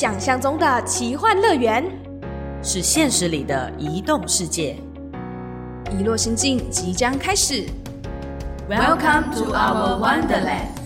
想象中的奇幻乐园，是现实里的移动世界。遗落心境即将开始。Welcome to our Wonderland。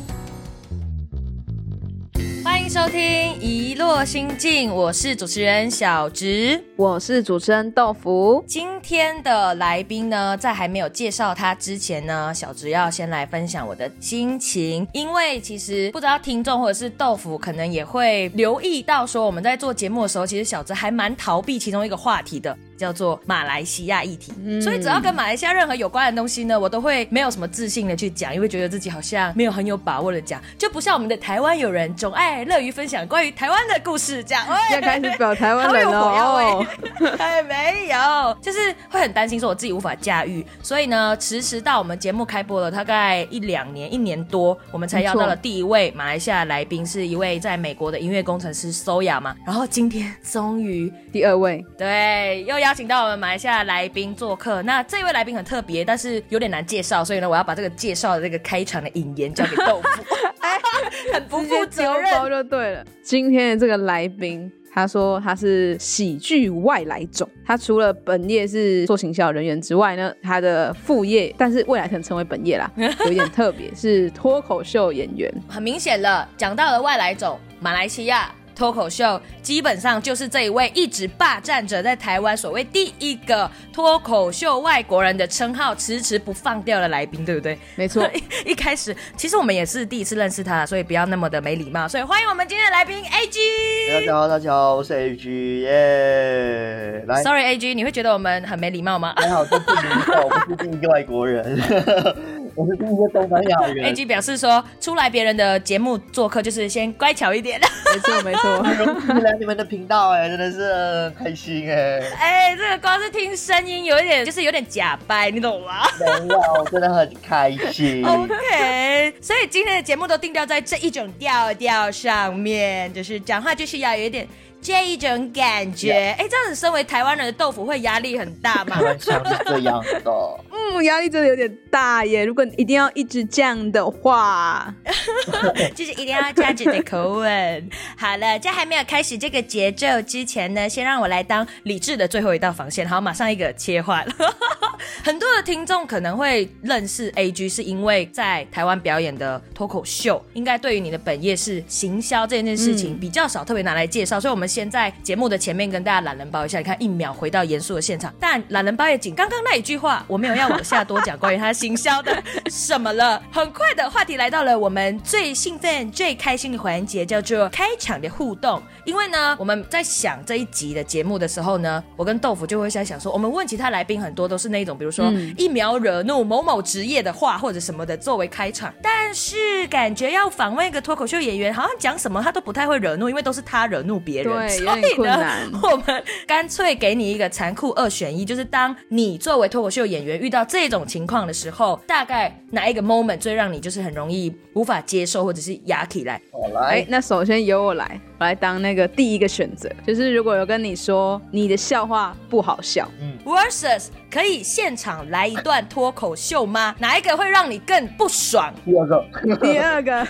欢迎收听《一落心境》，我是主持人小植。我是主持人豆腐。今天的来宾呢，在还没有介绍他之前呢，小植要先来分享我的心情，因为其实不知道听众或者是豆腐可能也会留意到，说我们在做节目的时候，其实小植还蛮逃避其中一个话题的，叫做马来西亚议题。嗯所以只要跟马来西亚任何有关的东西呢，我都会没有什么自信的去讲，因为觉得自己好像没有很有把握的讲，就不像我们的台湾友人总爱乐于分享关于台湾的故事这样。现在 开始表台湾人了哦。还没有，就是会很担心说我自己无法驾驭，所以呢，迟迟到我们节目开播了大概一两年、一年多，我们才邀到了第一位马来西亚来宾，是一位在美国的音乐工程师 Soya 嘛。然后今天终于第二位，对又邀请到我们马来西亚的来宾做客，那这位来宾很特别，但是有点难介绍，所以呢，我要把这个介绍的这个开场的引言交给豆腐，哎很不负责任。就对了。今天的这个来宾，他说他是喜剧外来种。他除了本业是做行销人员之外呢，他的副业，但是未来可能成为本业啦，有一点特别，是脱口秀演员。很明显了，讲到了外来种，马来西亚脱口秀基本上就是这一位一直霸占着在台湾所谓第一个脱口秀外国人的称号，迟迟不放掉的来宾，对不对？没错，一 一开始其实我们也是第一次认识他，所以不要那么的没礼貌，所以欢迎我们今天的来宾 A G。大家好，大家好，我是 AG 耶。来，Sorry A G，你会觉得我们很没礼貌吗还好，这是第一个，我不是第一个外国人，我是第一个东南亚？A 人。G 表示说，出来别人的节目做客就是先乖巧一点。没错，没错。很荣幸来你们的频道哎，真的是很开心哎。哎，这个光是听声音有一点，就是有点假掰，你懂吗？没有，真的很开心。OK，所以今天的节目都定调在这一种调调上面，就是讲话就是要有一点这一种感觉。哎、这样子身为台湾人的豆腐会压力很大吗这样的，嗯，压力真的有点大耶。如果你一定要一直这样的话，就是一定要这样子的口吻。好了，在还没有开始这个节奏之前呢，先让我来当理智的最后一道防线。好，马上一个切换。很多的听众可能会认识 AG，是因为在台湾表演的脱口秀，应该对于你的本业是行销这件事情比较少特别拿来介绍，所以我们先在节目的前面跟大家懒人包一下。你看，一秒回到严肃的现场，但懒人包也仅刚刚那一句话，我没有要往下多讲关于他行销的什么了。很快的话题来到了我们最兴奋、最开心的环节，叫做开场的互动。因为呢，我们在想这一集的节目的时候呢，我跟豆腐就会在想说，我们问其他来宾很多都是那种，比如说、嗯一秒惹怒某某职业的话或者什么的作为开场，但是感觉要访问一个脱口秀演员，好像讲什么他都不太会惹怒，因为都是他惹怒别人，对所有点以呢困难，我们干脆给你一个残酷二选一，就是当你作为脱口秀演员遇到这种情况的时候，大概哪一个 moment 最让你就是很容易无法接受，或者是压起来？好哎来，，那首先由我来，我来当那个第一个选择，就是如果有跟你说你的笑话不好笑，嗯。Versus 可以现场来一段脱口秀吗？哪一个会让你更不爽？第二个，第二个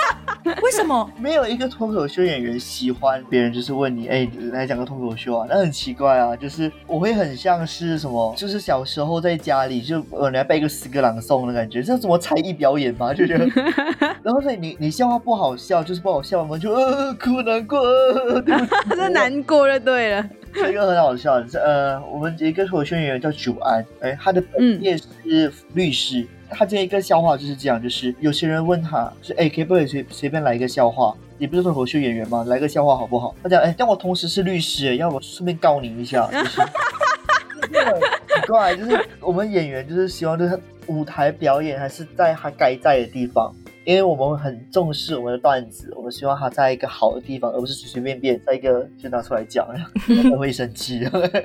为什么？没有一个脱口秀演员喜欢别人就是问你，哎、来讲个脱口秀啊，那很奇怪啊，就是我会很像是什么，就是小时候在家里就呃，你要背一个诗歌朗诵的感觉，这是什么才艺表演吗？就觉得，然后所以你你笑话不好笑，就是不好笑嘛，就呃哭难过，呃对不起，他是难过就对了。这个很好笑，是呃，我们一个脱口秀演员叫九安，哎，他的本业是律师。他这一个笑话就是这样，就是有些人问他，是哎，可不可以随随便来一个笑话？你不是脱口秀演员吗？来个笑话好不好？他讲，哎，但我同时是律师，要不顺便告你一下，就是。就是很奇怪，就是我们演员就是希望就是舞台表演还是在他该在的地方，因为我们很重视我们的段子，我们希望他在一个好的地方，而不是随随便便在一个就拿出来讲，他 会生气。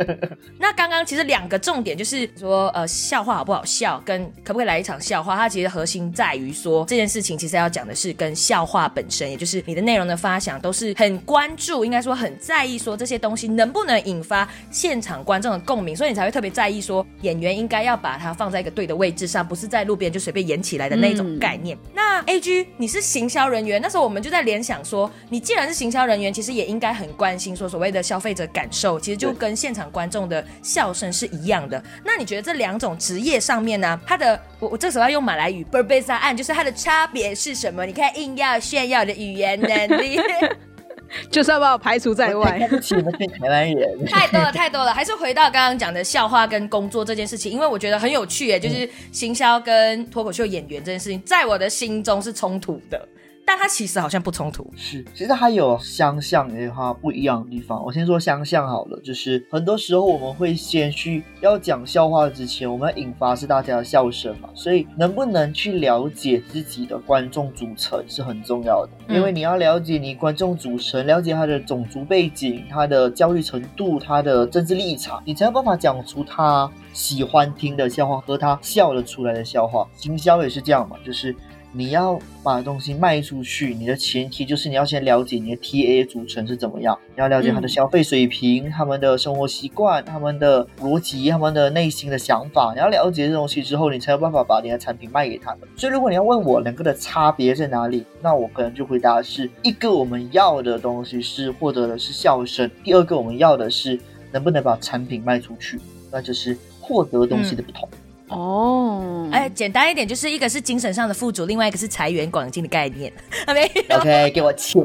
那刚刚其实两个重点就是说，呃，笑话好不好笑，跟可不可以来一场笑话，它其实核心在于说这件事情其实要讲的是跟笑话本身，也就是你的内容的发想都是很关注，应该说很在意说这些东西能不能引发现场观众的共鸣，所以你才会特别在意说演员应该要把它放在一个对的位置上，不是在路边就随便演起来的那种概念。那 A G，你是行销人员，那时候我们就在联想说，你既然是行销人员，其实也应该很关心说所谓的消费者感受，其实就跟现场观众的笑声是一样的。那你觉得这两种职业上面呢，它的我我这时候要用马来语 b e r b e s a 案，就是它的差别是什么？你看硬要炫耀的语言能力。就是要把我排除在外。对不起，我们是台湾人。太多了，太多了。还是回到刚刚讲的笑话跟工作这件事情，因为我觉得很有趣耶，就是行销跟脱口秀演员这件事情，在我的心中是冲突的。但它其实好像不冲突，是，其实它有相像也有它不一样的地方。我先说相像好了，就是很多时候我们会先去要讲笑话之前，我们要引发是大家的笑声嘛，所以能不能去了解自己的观众组成是很重要的，因为你要了解你观众组成，了解他的种族背景、他的教育程度、他的政治立场，你才有办法讲出他喜欢听的笑话和他笑得出来的笑话。行销也是这样嘛，就是。你要把东西卖出去，你的前提就是你要先了解你的 TA 组成是怎么样，要了解他的消费水平、他们的生活习惯、他们的逻辑、他们的内心的想法。你要了解这东西之后，你才有办法把你的产品卖给他们。所以，如果你要问我两个的差别在哪里，那我可能就回答是一个我们要的东西是获得的是笑声，第二个我们要的是能不能把产品卖出去，那就是获得东西的不同。哦，哎，简单一点，就是一个是精神上的富足，另外一个是财源广进的概念。OK，给我钱。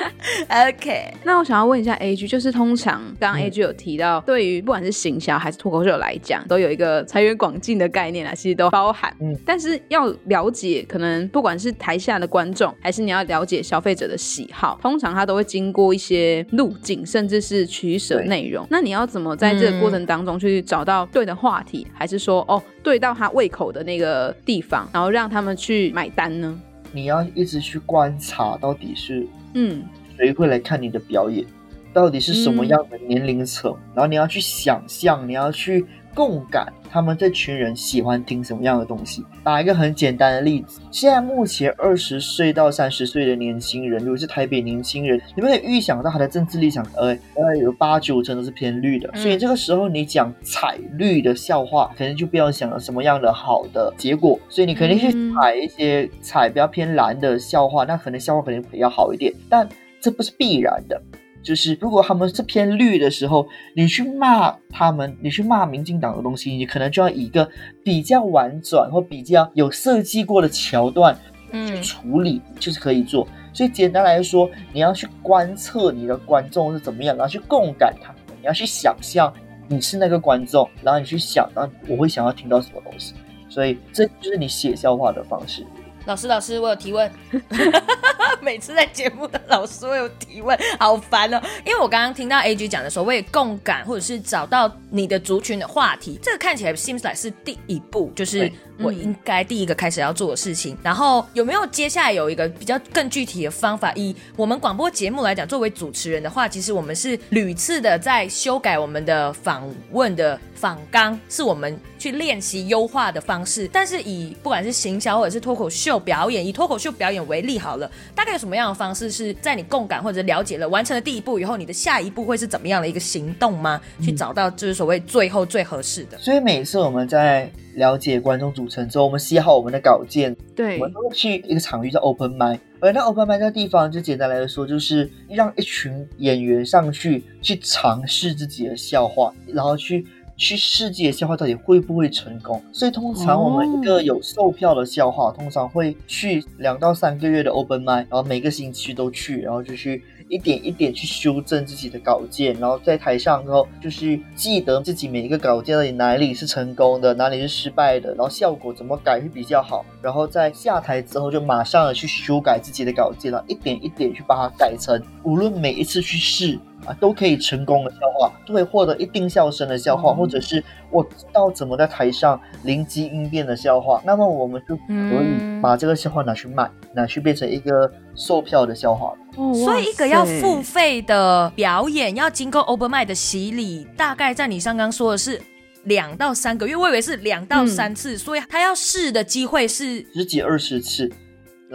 OK，那我想要问一下 A G，就是通常刚刚 A G 有提到，对于不管是行销还是脱口秀来讲，都有一个财源广进的概念啊，其实都包含。嗯，但是要了解，可能不管是台下的观众，还是你要了解消费者的喜好，通常他都会经过一些路径，甚至是取舍内容。那你要怎么在这个过程当中去找到对的话题，还是说哦？对到他胃口的那个地方，然后让他们去买单呢？你要一直去观察，到底是嗯，谁会来看你的表演？到底是什么样的年龄层？然后你要去想象，你要去。共感，他们这群人喜欢听什么样的东西？打一个很简单的例子，现在目前二十岁到三十岁的年轻人，如果是台北年轻人，你们可以预想到他的政治立场，呃，大概有八九成都是偏绿的。所以这个时候你讲彩绿的笑话，可能就不要想了什么样的好的结果。所以你肯定去采一些彩比较偏蓝的笑话，那可能笑话可能比较好一点，但这不是必然的。就是如果他们是偏绿的时候，你去骂他们，你去骂民进党的东西，你可能就要以一个比较婉转或比较有设计过的桥段去处理，就是可以做。所以简单来说，你要去观测你的观众是怎么样，然后去共感他，你要去想象你是那个观众，然后你去想，然后我会想要听到什么东西。所以这就是你写笑话的方式。老师，老师，我有提问。每次在节目的老师，我有提问，好烦哦。因为我刚刚听到 A G 讲的所谓共感，或者是找到你的族群的话题，这个看起来 seems like 是第一步，就是。我应该第一个开始要做的事情，然后有没有接下来有一个比较更具体的方法？以我们广播节目来讲，作为主持人的话，其实我们是屡次的在修改我们的访问的访纲，是我们去练习优化的方式。但是以不管是行销或者是脱口秀表演，以脱口秀表演为例好了，大概有什么样的方式是在你共感或者了解了完成了第一步以后，你的下一步会是怎么样的一个行动吗？去找到就是所谓最后最合适的。所以每次我们在了解观众组成之后，我们写好我们的稿件，对，我们都会去一个场域叫 open m i d 而那 open m i d 这个地方，就简单来说，就是让一群演员上去去尝试自己的笑话，然后去去试自己的笑话到底会不会成功。所以通常我们一个有售票的笑话，通常会去两到三个月的 open m i d 然后每个星期都去，然后就去。一点一点去修正自己的稿件，然后在台上之后，就是记得自己每一个稿件到底哪里是成功的，哪里是失败的，然后效果怎么改会比较好。然后在下台之后，就马上的去修改自己的稿件了，一点一点去把它改成，无论每一次去试啊，都可以成功的笑话，都会获得一定笑声的笑话，或者是我知道怎么在台上灵机应变的笑话，那么我们就可以把这个笑话拿去卖，拿去变成一个售票的笑话。所以一个要付费的表演，要经过 Open m i 的洗礼，大概在你刚刚说的是两到三个月，我以为是两到三次，所以他要试的机会是十几二十次。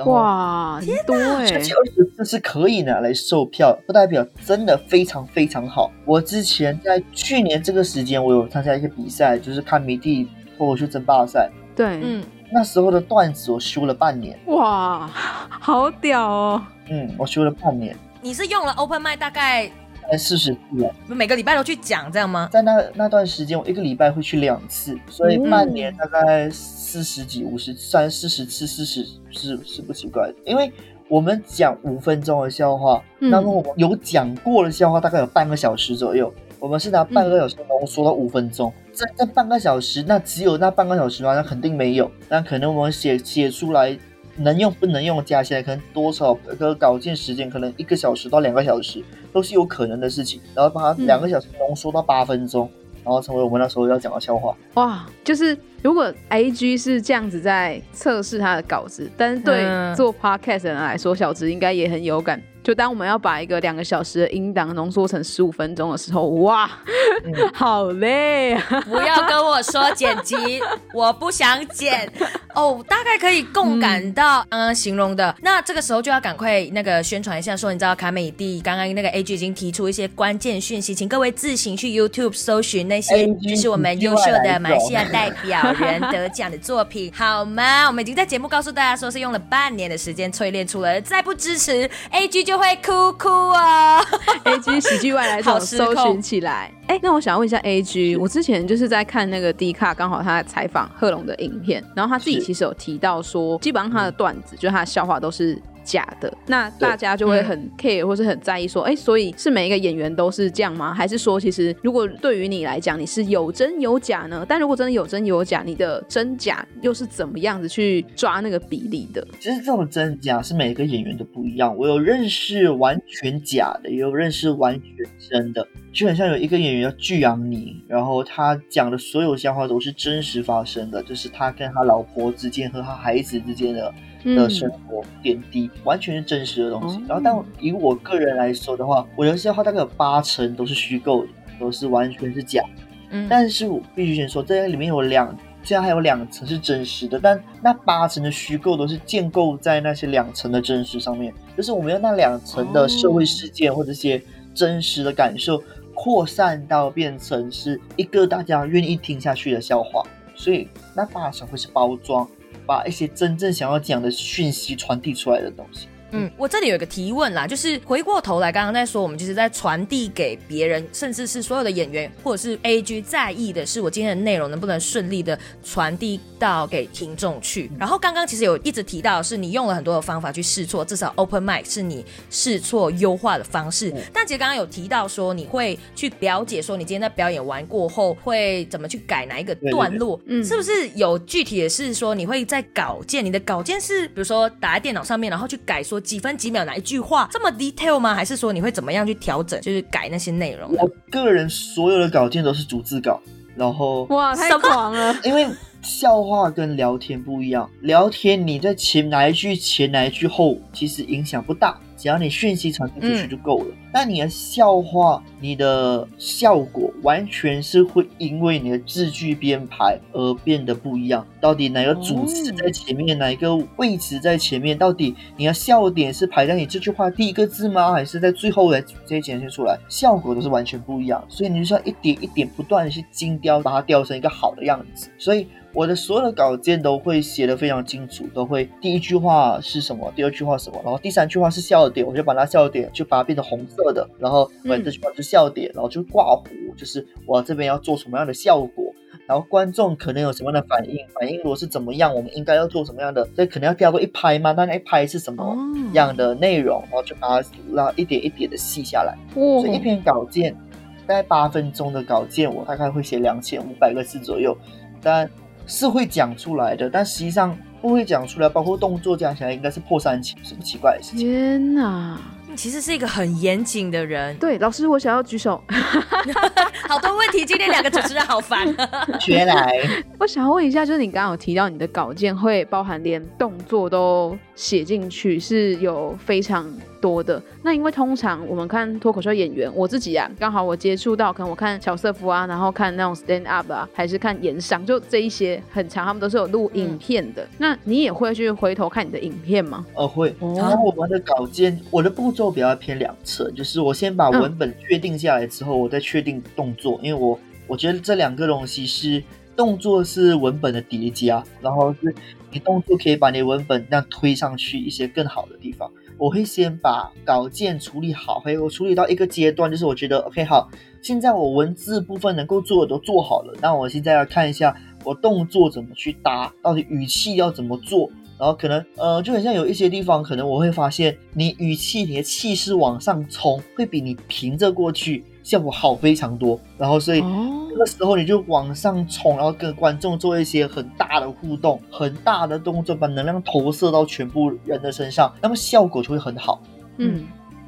哇，天哪！十几二十四是可以拿来售票，不代表真的非常非常好。我之前在去年这个时间，我有参加一些比赛，就是看迷弟脱口秀争霸赛。对，嗯，那时候的段子我修了半年，哇，好屌哦！嗯，我修了半年。你是用了 Open m i 大概在四十次了，每个礼拜都去讲这样吗？在那那段时间，我一个礼拜会去两次，所以半年大概四十几、五十、三四十次，四十是是不奇怪的。因为我们讲五分钟的笑话，那么我们有讲过的笑话大概有半个小时左右，我们是拿半个小时浓缩到五分钟。在这半个小时，那只有那半个小时吗？那肯定没有。那可能我们写写出来。能用不能用加起来，可能多少个稿件时间，可能一个小时到两个小时都是有可能的事情。然后把它两个小时浓缩到八分钟，然后成为我们那时候要讲的笑话。哇，就是如果 A G 是这样子在测试他的稿子，但是对做 Podcast 的人来说，小直应该也很有感。就当我们要把一个两个小时的音档浓缩成十五分钟的时候，哇，好累啊！不要跟我说剪辑，我不想剪哦。大概可以共感到刚刚形容的，那这个时候就要赶快那个宣传一下，说你知道卡美蒂刚刚那个 A G 已经提出一些关键讯息，请各位自行去 YouTube 搜寻那些就是我们优秀的马来西亚代表人得奖的作品，好吗？我们已经在节目告诉大家说是用了半年的时间淬炼出来，再不支持 A G 就。会哭哭哦！A G 喜剧外来种搜寻起来。哎，那我想问一下 A G，我之前就是在看那个 D 卡，刚好他在采访贺龙的影片，然后他自己其实有提到说，基本上他的段子，就是他的笑话都是。假的，那大家就会很 care 或是很在意，说，哎，所以是每一个演员都是这样吗？还是说，其实如果对于你来讲，你是有真有假呢？但如果真的有真有假，你的真假又是怎么样子去抓那个比例的？其实这种真假是每个演员都不一样。我有认识完全假的，也有认识完全真的。就很像有一个演员叫巨阳尼，然后他讲的所有笑话都是真实发生的，就是他跟他老婆之间和他孩子之间的。的生活点滴完全是真实的东西，然后但以我个人来说的话，我的笑话大概有八成都是虚构的，都是完全是假。嗯，但是我必须先说，这里面有两，这样还有两层是真实的，但那八成的虚构都是建构在那些两层的真实上面，就是我们用那两层的社会事件或者些真实的感受扩散到变成是一个大家愿意听下去的笑话，所以那八成会是包装。把一些真正想要讲的讯息传递出来的东西。嗯，我这里有一个提问啦，就是回过头来，刚刚在说，我们就是在传递给别人，甚至是所有的演员或者是 A G 在意的是，我今天的内容能不能顺利的传递到给听众去。然后刚刚其实有一直提到，是你用了很多的方法去试错，至少 Open Mic 是你试错优化的方式。但其实刚刚有提到说，你会去了解说，你今天在表演完过后会怎么去改哪一个段落，嗯，是不是有具体的是说，你会在稿件，你的稿件是比如说打在电脑上面，然后去改说。几分几秒哪一句话这么 detail 吗？还是说你会怎么样去调整，就是改那些内容？我个人所有的稿件都是逐字稿，然后哇，太狂了！因为笑话跟聊天不一样，聊天你在前哪一句前哪一句后，其实影响不大。只要你讯息传递出去就够了。那你的笑话，你的效果完全是会因为你的字句编排而变得不一样。到底哪个主词在前面，哪一个位置在前面？到底你的笑点是排在你这句话第一个字吗？还是在最后来直接显现出来？效果都是完全不一样。所以你就要一点一点不断的去精雕，把它雕成一个好的样子。所以。我的所有的稿件都会写的非常清楚，都会第一句话是什么，第二句话什么，然后第三句话是笑点，我就把它笑点就把它变成红色的，然后我这句话是笑点，然后就挂糊，就是我这边要做什么样的效果，然后观众可能有什么样的反应，反应如果是怎么样，我们应该要做什么样的，所以可能要跳过一拍吗？那一拍是什么样的内容，然后就把它拉一点一点的细下来，所以一篇稿件大概八分钟的稿件，我大概会写两千五百个字左右，但。是会讲出来的，但实际上不会讲出来，包括动作讲起来应该是破三千，什么奇怪的事情？天哪！其实是一个很严谨的人。对，老师，我想要举手。好多问题，今天两个主持人好烦。学来，我想要问一下，就是你刚刚有提到你的稿件会包含连动作都写进去，是有非常。多的那，因为通常我们看脱口秀演员，我自己啊，刚好我接触到，可能我看乔瑟夫啊，然后看那种 stand up 啊，还是看演商，就这一些很长，他们都是有录影片的。那你也会去回头看你的影片吗？呃，会。然后我们的稿件，我的步骤比较偏两侧，就是我先把文本确定下来之后，我再确定动作，因为我我觉得这两个东西是动作是文本的叠加，然后是你动作可以把你文本那样推上去一些更好的地方。我会先把稿件处理好，嘿，我处理到一个阶段，就是我觉得 OK 好，现在我文字部分能够做的都做好了，那我现在要看一下我动作怎么去搭，到底语气要怎么做，然后可能呃就很像有一些地方，可能我会发现你语气你的气势往上冲，会比你平着过去效果好非常多，然后所以。那个时候你就往上冲，然后跟观众做一些很大的互动、很大的动作，把能量投射到全部人的身上，那么效果就会很好。嗯。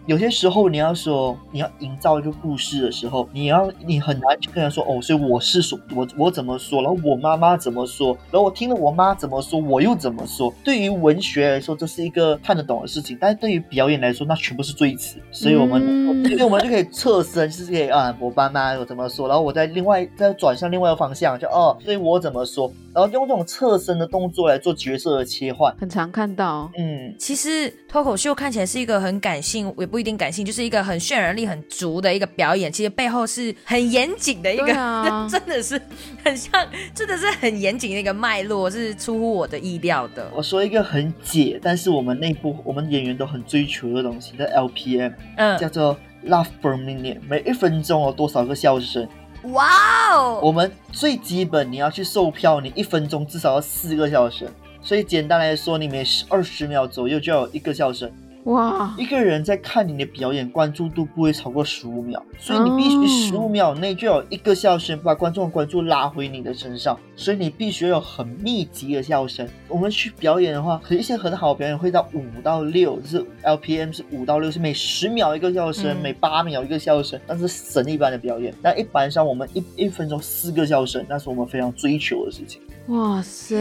有些时候你要说你要营造一个故事的时候，你要你很难去跟人说哦，所以我是说，我我怎么说，然后我妈妈怎么说，然后我听了我妈怎么说，我又怎么说。对于文学来说，这是一个看得懂的事情，但是对于表演来说，那全部是赘词。所以我们，所以我们就可以侧身，就是可以啊，我爸妈我怎么说，然后我再另外再转向另外一个方向，就哦，所以我怎么说，然后用这种侧身的动作来做角色的切换，很常看到。嗯，其实脱口秀看起来是一个很感性，也不。一定感性，就是一个很渲染力很足的一个表演。其实背后是很严谨的一个，真的是很像，真的是很严谨的一个脉络，是出乎我的意料的。我说一个很解，但是我们内部我们演员都很追求的东西，叫 LPM，嗯，叫做 Laugh per minute，每一分钟有多少个笑声？哇哦！我们最基本你要去售票，你一分钟至少要四个小时。所以简单来说，你每二十秒左右就要有一个小时。哇！一个人在看你的表演，关注度不会超过十五秒，所以你必须十五秒内就有一个笑声，把观众的关注拉回你的身上。所以你必须有很密集的笑声。我们去表演的话，可一些很好的表演会到五到六，就是 LPM 是五到六，是每十秒一个笑声，每八秒一个笑声，那是神一般的表演。但一般上我们一一分钟四个笑声，那是我们非常追求的事情。哇塞，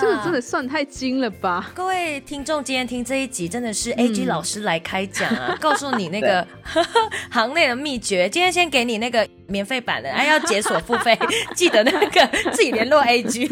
这个真的算太精了吧！各位听众，今天听这一集真的是 A G 老师来开讲啊，告诉你那个 行内的秘诀。今天先给你那个免费版的，哎，要解锁付费，记得那个自己联络 A G。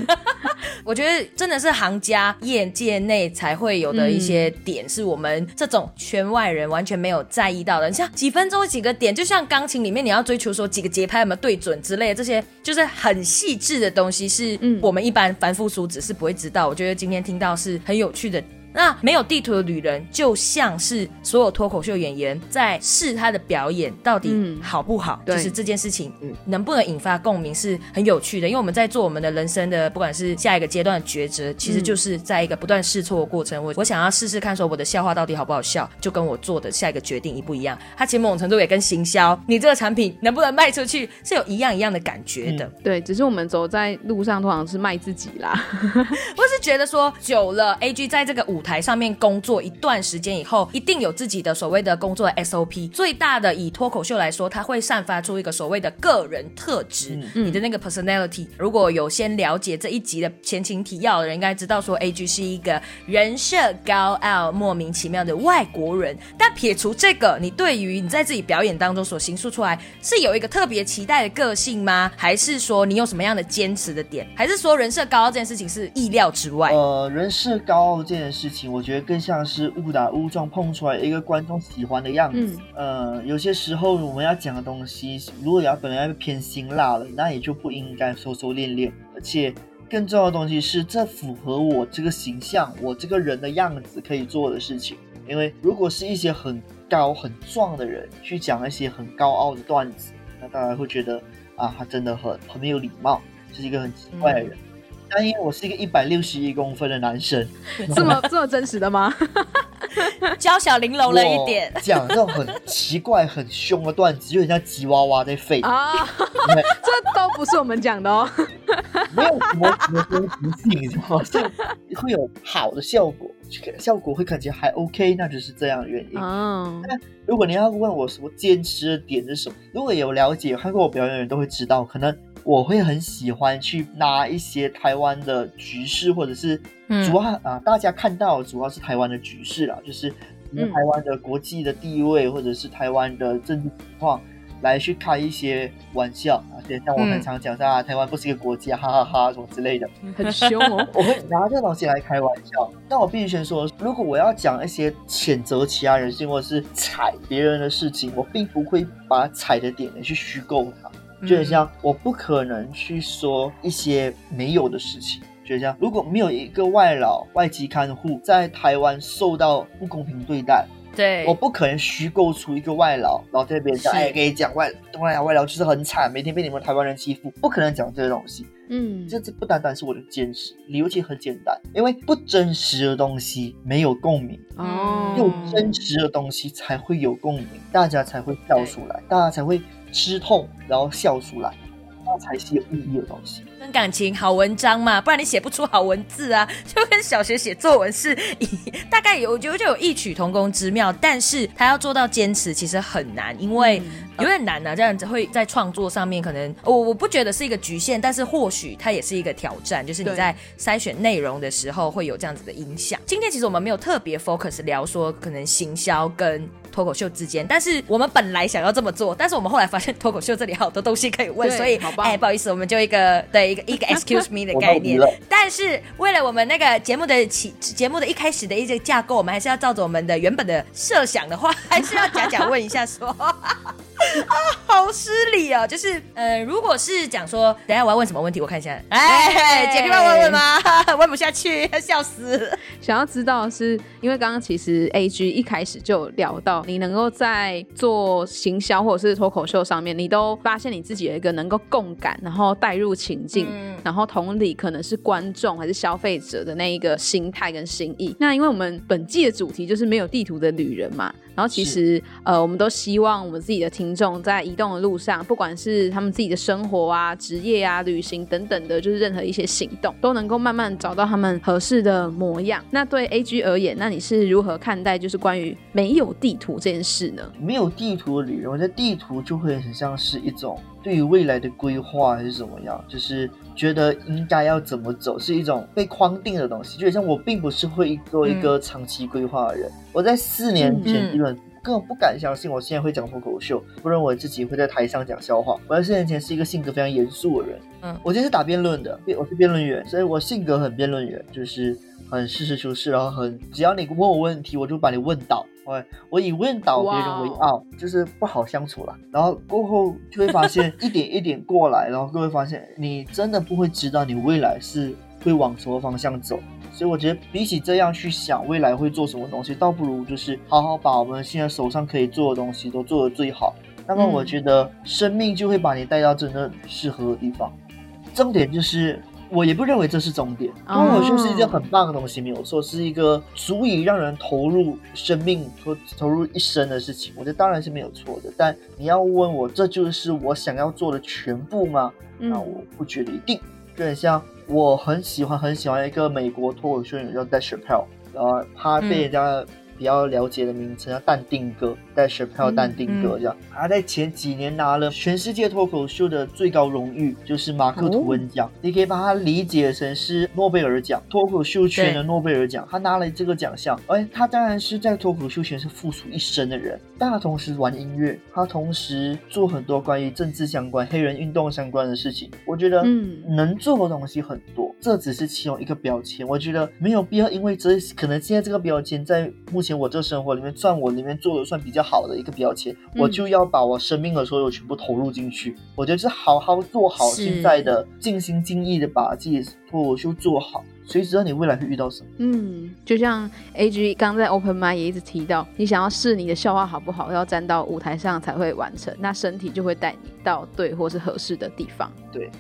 我觉得真的是行家业界内才会有的一些点，是我们这种圈外人完全没有在意到的。你像几分钟几个点，就像钢琴里面你要追求说几个节拍有没有对准之类的，这些就是很细致的东西，是我们。一般凡夫俗子是不会知道，我觉得今天听到是很有趣的。那没有地图的旅人，就像是所有脱口秀演员在试他的表演到底好不好，就是这件事情能不能引发共鸣是很有趣的。因为我们在做我们的人生的不管是下一个阶段的抉择，其实就是在一个不断试错的过程。我我想要试试看，说我的笑话到底好不好笑，就跟我做的下一个决定一不一样。它其实某种程度也跟行销，你这个产品能不能卖出去是有一样一样的感觉的。对，只是我们走在路上通常是卖自己啦。我是觉得说久了，A G 在这个舞。台上面工作一段时间以后，一定有自己的所谓的工作 SOP。最大的以脱口秀来说，它会散发出一个所谓的个人特质，你的那个 personality。如果有先了解这一集的前情提要的人，应该知道说 A G 是一个人设高傲、莫名其妙的外国人。但撇除这个，你对于你在自己表演当中所形塑出来，是有一个特别期待的个性吗？还是说你有什么样的坚持的点？还是说人设高傲这件事情是意料之外？呃，人设高傲这件事情。我觉得更像是误打误撞碰出来一个观众喜欢的样子。呃，有些时候我们要讲的东西，如果要本来要偏辛辣了，那也就不应该收收敛敛。而且更重要的东西是，这符合我这个形象，我这个人的样子可以做的事情。因为如果是一些很高很壮的人去讲一些很高傲的段子，那大家会觉得啊，他真的很很没有礼貌，是一个很奇怪的人。但因为我是一个一百六十一公分的男生，这么这么真实的吗？娇小玲珑了一点，讲这种很奇怪、很凶的段子，就很像吉娃娃在吠啊！这都不是我们讲的哦，没有什么什么攻击性，好像会有好的效果，效果会感觉还 OK，那就是这样的原因。那如果你要问我什么坚持的点是什么，如果有了解看过我表演的人都会知道，可能。我会很喜欢去拿一些台湾的局势，或者是主要啊，大家看到主要是台湾的局势啦，就是台湾的国际的地位，或者是台湾的政治情况，来去开一些玩笑啊。对，像我很常讲啊，台湾不是一个国家，哈哈哈，什么之类的，很凶哦。我会拿这个东西来开玩笑。但我必须先说，如果我要讲一些谴责其他人性，或者是踩别人的事情，我并不会把踩的点去虚构它。就很像我不可能去说一些没有的事情。就像如果没有一个外劳、外籍看护在台湾受到不公平对待，对，我不可能虚构出一个外劳，然后这边讲，是。哎，跟你讲外东南亚外劳就是很惨，每天被你们台湾人欺负，不可能讲这个东西。嗯，这这不单单是我的坚持，理由其实很简单，因为不真实的东西没有共鸣，哦，有真实的东西才会有共鸣，大家才会笑出来，大家才会吃痛，然后笑出来，那才是有意义的东西。分感情好文章嘛，不然你写不出好文字啊。就跟小学写作文是一 大概有，我觉得就有异曲同工之妙，但是他要做到坚持其实很难，因为有点难啊。这样子会在创作上面可能我我不觉得是一个局限，但是或许它也是一个挑战，就是你在筛选内容的时候会有这样子的影响。今天其实我们没有特别 focus 聊说可能行销跟。脱口秀之间，但是我们本来想要这么做，但是我们后来发现脱口秀这里好多东西可以问，所以哎，不好意思，我们就一个对一个一个 excuse me 的概念。但是为了我们那个节目的起节目的一开始的一些架构，我们还是要照着我们的原本的设想的话，还是要假假问一下说。啊，好失礼哦！就是，呃，如果是讲说，等下我要问什么问题，我看一下。哎，姐可以帮我问问吗？问不下去，笑死。想要知道的是，因为刚刚其实 A G 一开始就聊到，你能够在做行销或者是脱口秀上面，你都发现你自己有一个能够共感，然后带入情境，嗯然后同理可能是观众还是消费者的那一个心态跟心意。那因为我们本季的主题就是没有地图的旅人嘛，然后其实呃，我们都希望我们自己的听众在移动的路上，不管是他们自己的生活啊、职业啊、旅行等等的，就是任何一些行动，都能够慢慢找到他们合适的模样。那对 A G 而言，那你是如何看待就是关于没有地图这件事呢？没有地图的旅人，我觉得地图就会很像是一种对于未来的规划，还是怎么样，就是觉得应该要怎么走，是一种被框定的东西。就像我并不是会做一个长期规划的人，我在四年前嗯基本根本不敢相信我现在会讲脱口秀，不认为自己会在台上讲笑话。我在四年前是一个性格非常严肃的人，嗯我今天是打辩论的，辩我是辩论员，所以我性格很辩论员，就是很实事求是，然后很只要你问我问题，我就把你问倒。我我以问倒别人为傲，就是不好相处了。然后过后就会发现一点一点过来，然后就会发现你真的不会知道你未来是会往什么方向走。所以我觉得比起这样去想未来会做什么东西，倒不如就是好好把我们现在手上可以做的东西都做得最好。那么我觉得生命就会把你带到真正适合的地方。重点就是，我也不认为这是终点，脱口秀是一件很棒的东西，没有错，是一个足以让人投入生命和投入一生的事情。我觉得当然是没有错的，但你要问我这就是我想要做的全部吗？那我不觉得一定。就很像我很喜欢很喜欢一个美国脱口秀演员叫 Dave Chappelle，然后他被人家比较了解的名称叫淡定哥，Dave Chappelle 淡定哥这样。他在前几年拿了全世界脱口秀的最高荣誉，就是马克吐温奖。你可以把它理解成是诺贝尔奖，脱口秀圈的诺贝尔奖。他拿了这个奖项，哎，他当然是在脱口秀圈是付出一生的人。但他同时玩音乐，他同时做很多关于政治相关、黑人运动相关的事情。我觉得，嗯能做的东西很多，这只是其中一个标签。我觉得没有必要，因为这可能现在这个标签在目前我这生活里面算我里面做的算比较好的一个标签，嗯我就要把我生命的所有全部投入进去。我觉得是好好做好是现在的，尽心尽意的把自己脱口秀做好。谁知道你未来会遇到什么？嗯，就像 A G 刚在 Open m i 也一直提到，你想要试你的笑话好不好，要站到舞台上才会完成，那身体就会带你到对或是合适的地方。对，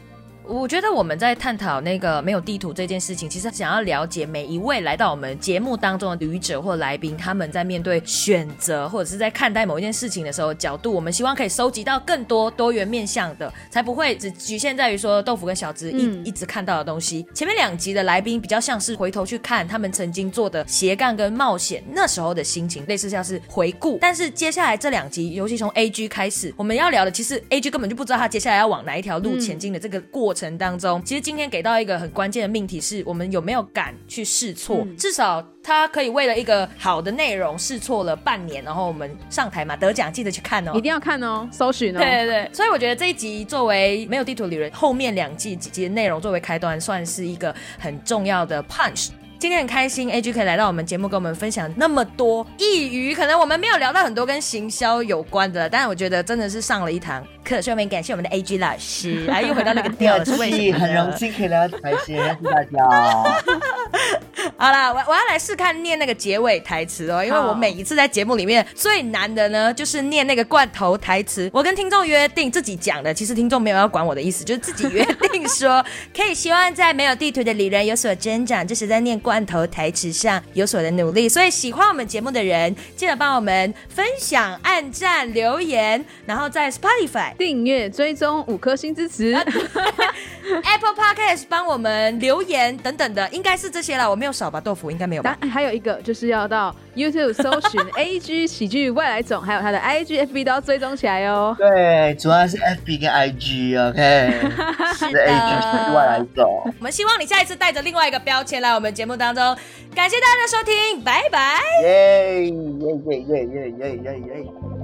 我觉得我们在探讨那个没有地图这件事情，其实想要了解每一位来到我们节目当中的旅者或来宾，他们在面对选择或者是在看待某一件事情的时候角度，我们希望可以收集到更多多元面向的，才不会只局限在于说豆腐跟小芝一、嗯一直看到的东西。前面两集的来宾比较像是回头去看他们曾经做的斜杠跟冒险那时候的心情，类似像是回顾。但是接下来这两集，尤其从 A G 开始，我们要聊的其实 A G 根本就不知道他接下来要往哪一条路前进的这个过程当中，其实今天给到一个很关键的命题是，我们有没有敢去试错？嗯至少他可以为了一个好的内容试错了半年，然后我们上台嘛得奖，记得去看哦一。定要看哦，搜寻哦。对对对，所以我觉得这一集作为没有地图旅人后面两季几集的内容作为开端，算是一个很重要的 punch。今天很开心，A G 可以来到我们节目，跟我们分享那么多异于可能我们没有聊到很多跟行销有关的，但是我觉得真的是上了一堂课，所以我们感谢我们的 A G 老师，啊，又回到那个调了，是为什么？很荣幸可以来到台前，谢谢大家。好啦，我我要来试看念那个结尾台词哦，因为我每一次在节目里面最难的呢，就是念那个罐头台词。我跟听众约定自己讲的，其实听众没有要管我的意思，就是自己约定说，可以希望在没有地图的里人有所增长，就是在念罐头台词上有所的努力。所以喜欢我们节目的人，记得帮我们分享、按赞、留言，然后在 Spotify 订阅、追踪五颗星支持，Apple Podcast 帮我们留言等等的，应该是这些了。我没有少吧？豆腐应该没有吧？还有一个就是要到 YouTube 搜寻 A G 喜剧外来种，还有他的 I G F B 都要追踪起来哦。对，主要是 F B 跟 I G，OK，是的。外来种。我们希望你下一次带着另外一个标签来我们节目当中。感谢大家的收听，拜拜。耶耶耶耶耶耶耶耶。